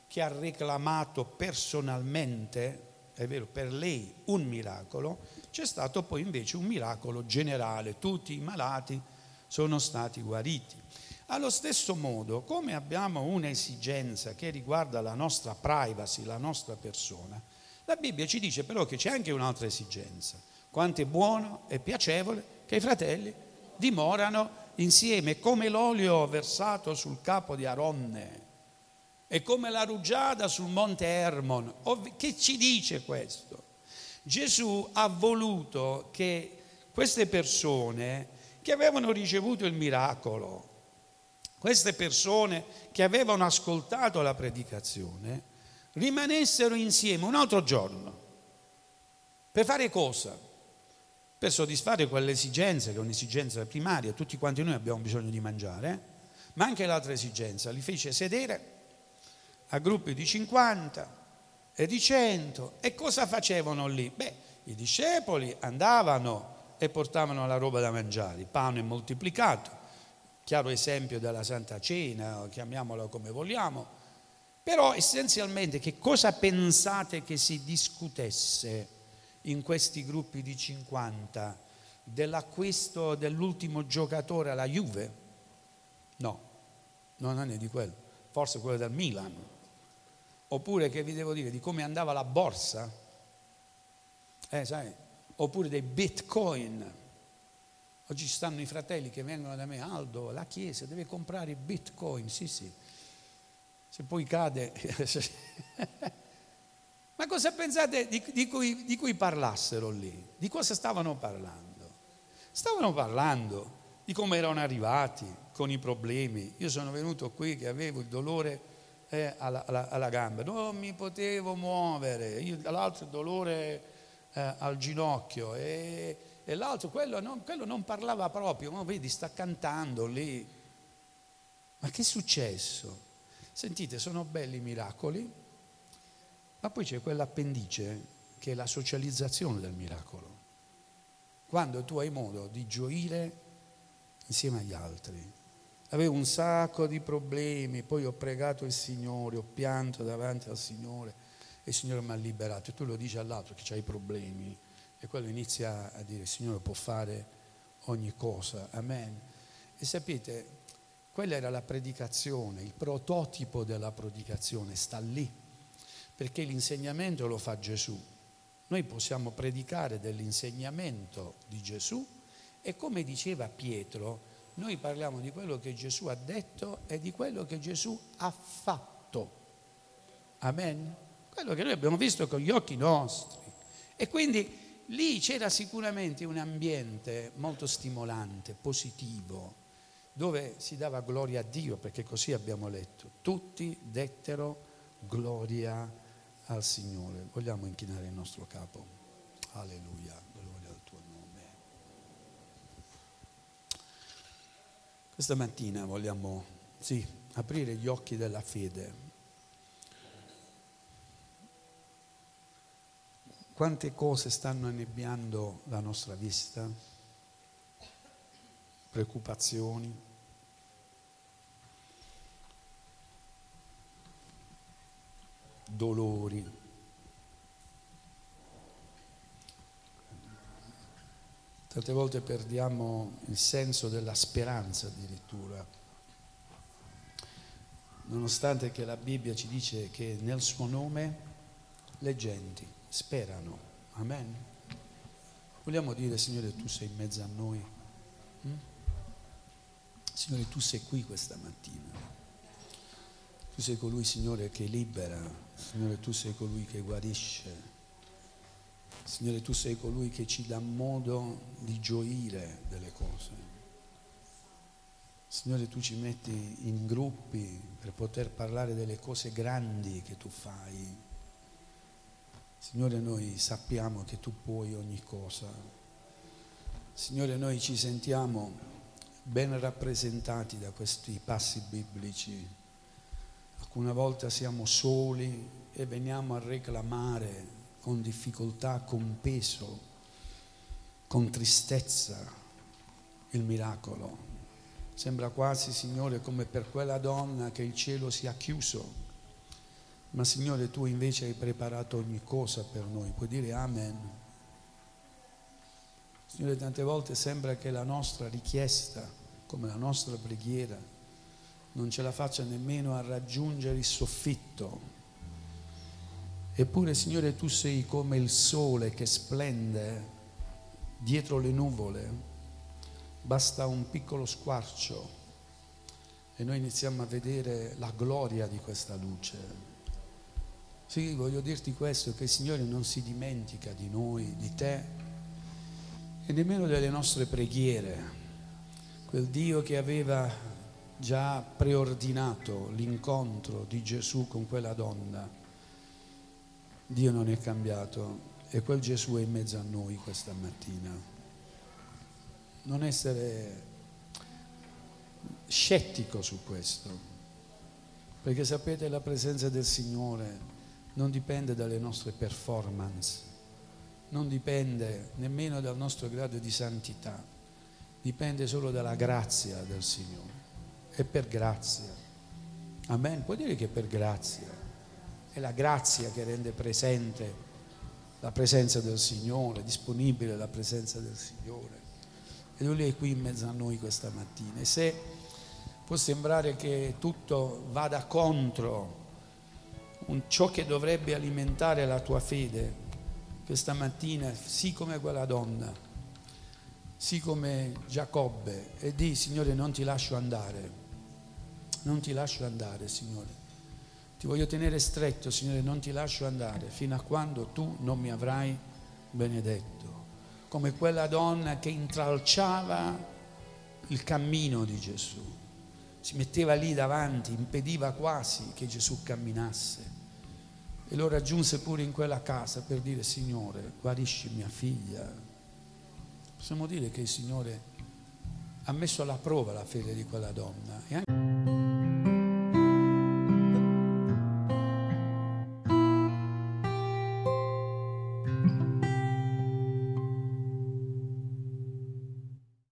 che ha reclamato personalmente, è vero, per lei un miracolo, c'è stato poi invece un miracolo generale, tutti i malati sono stati guariti. Allo stesso modo, come abbiamo un'esigenza che riguarda la nostra privacy, la nostra persona, la Bibbia ci dice però che c'è anche un'altra esigenza. Quanto è buono e piacevole che i fratelli dimorano insieme, come l'olio versato sul capo di Aronne e come la rugiada sul monte Hermon. Che ci dice questo? Gesù ha voluto che queste persone che avevano ricevuto il miracolo, queste persone che avevano ascoltato la predicazione rimanessero insieme un altro giorno. Per fare cosa? Per soddisfare quell'esigenza, che è un'esigenza primaria, tutti quanti noi abbiamo bisogno di mangiare, ma anche l'altra esigenza, li fece sedere a gruppi di 50 e di 100 e cosa facevano lì? Beh, i discepoli andavano e portavano la roba da mangiare, il pane moltiplicato, chiaro esempio della Santa Cena, chiamiamola come vogliamo, però essenzialmente che cosa pensate che si discutesse in questi gruppi di 50 dell'acquisto dell'ultimo giocatore alla Juve? No, non è di quello, forse quello del Milan. Oppure che vi devo dire di come andava la borsa? Eh, sai, oppure dei bitcoin Oggi stanno i fratelli che vengono da me, Aldo, la Chiesa deve comprare bitcoin, sì sì, se poi cade... Ma cosa pensate di, di, cui, di cui parlassero lì? Di cosa stavano parlando? Stavano parlando di come erano arrivati con i problemi. Io sono venuto qui che avevo il dolore eh, alla, alla, alla, gamba, non mi potevo muovere, io, l'altro dolore eh, al ginocchio e e l'altro, quello non, quello non parlava proprio, ma vedi, sta cantando lì. Ma che è successo? Sentite, sono belli i miracoli, ma poi c'è quell'appendice che è la socializzazione del miracolo. Quando tu hai modo di gioire insieme agli altri. Avevo un sacco di problemi, poi ho pregato il Signore, ho pianto davanti al Signore e il Signore mi ha liberato. E tu lo dici all'altro che hai problemi e quello inizia a dire il Signore può fare ogni cosa, amen. E sapete, quella era la predicazione, il prototipo della predicazione sta lì, perché l'insegnamento lo fa Gesù. Noi possiamo predicare dell'insegnamento di Gesù e come diceva Pietro, noi parliamo di quello che Gesù ha detto e di quello che Gesù ha fatto. Amen. Quello che noi abbiamo visto con gli occhi nostri. E quindi lì c'era sicuramente un ambiente molto stimolante, positivo, dove si dava gloria a Dio, perché così abbiamo letto. Tutti dettero gloria al Signore. Vogliamo inchinare il nostro capo. Alleluia, gloria al tuo nome. Questa mattina vogliamo, sì, aprire gli occhi della fede Quante cose stanno annebbiando la nostra vista? Preoccupazioni, dolori. Tante volte perdiamo il senso della speranza addirittura, nonostante che la Bibbia ci dice che nel suo nome le genti sperano. Amen. Vogliamo dire, Signore, tu sei in mezzo a noi. Mm? Signore, tu sei qui questa mattina. Tu sei colui, Signore, che libera. Signore, tu sei colui che guarisce. Signore, tu sei colui che ci dà modo di gioire delle cose. Signore, tu ci metti in gruppi per poter parlare delle cose grandi che tu fai. Signore, noi sappiamo che tu puoi ogni cosa. Signore, noi ci sentiamo ben rappresentati da questi passi biblici. Alcune volte siamo soli e veniamo a reclamare con difficoltà, con peso, con tristezza il miracolo. Sembra quasi, Signore, come per quella donna che il cielo sia chiuso. Ma Signore, tu invece hai preparato ogni cosa per noi. Puoi dire Amen. Signore, tante volte sembra che la nostra richiesta, come la nostra preghiera, non ce la faccia nemmeno a raggiungere il soffitto Eppure, Signore, tu sei come il sole che splende dietro le nuvole. Basta un piccolo squarcio e noi iniziamo a vedere la gloria di questa luce. Sì, voglio dirti questo, che il Signore non si dimentica di noi, di te e nemmeno delle nostre preghiere. Quel Dio che aveva già preordinato l'incontro di Gesù con quella donna Dio non è cambiato e quel Gesù è in mezzo a noi questa mattina. Non essere scettico su questo, perché sapete la presenza del Signore non dipende dalle nostre performance, non dipende nemmeno dal nostro grado di santità, dipende solo dalla grazia del Signore. È per grazia. Amen. Puoi dire che è per grazia. È la grazia che rende presente la presenza del Signore, disponibile la presenza del Signore. E Lui è qui in mezzo a noi questa mattina. E se può sembrare che tutto vada contro ciò che dovrebbe alimentare la tua fede, questa mattina, sì come quella donna, sì come Giacobbe, e di Signore non ti lascio andare, non ti lascio andare Signore. Ti voglio tenere stretto, Signore, non ti lascio andare fino a quando tu non mi avrai benedetto. Come quella donna che intralciava il cammino di Gesù. Si metteva lì davanti, impediva quasi che Gesù camminasse. E lo raggiunse pure in quella casa per dire, Signore, guarisci mia figlia. Possiamo dire che il Signore ha messo alla prova la fede di quella donna. E anche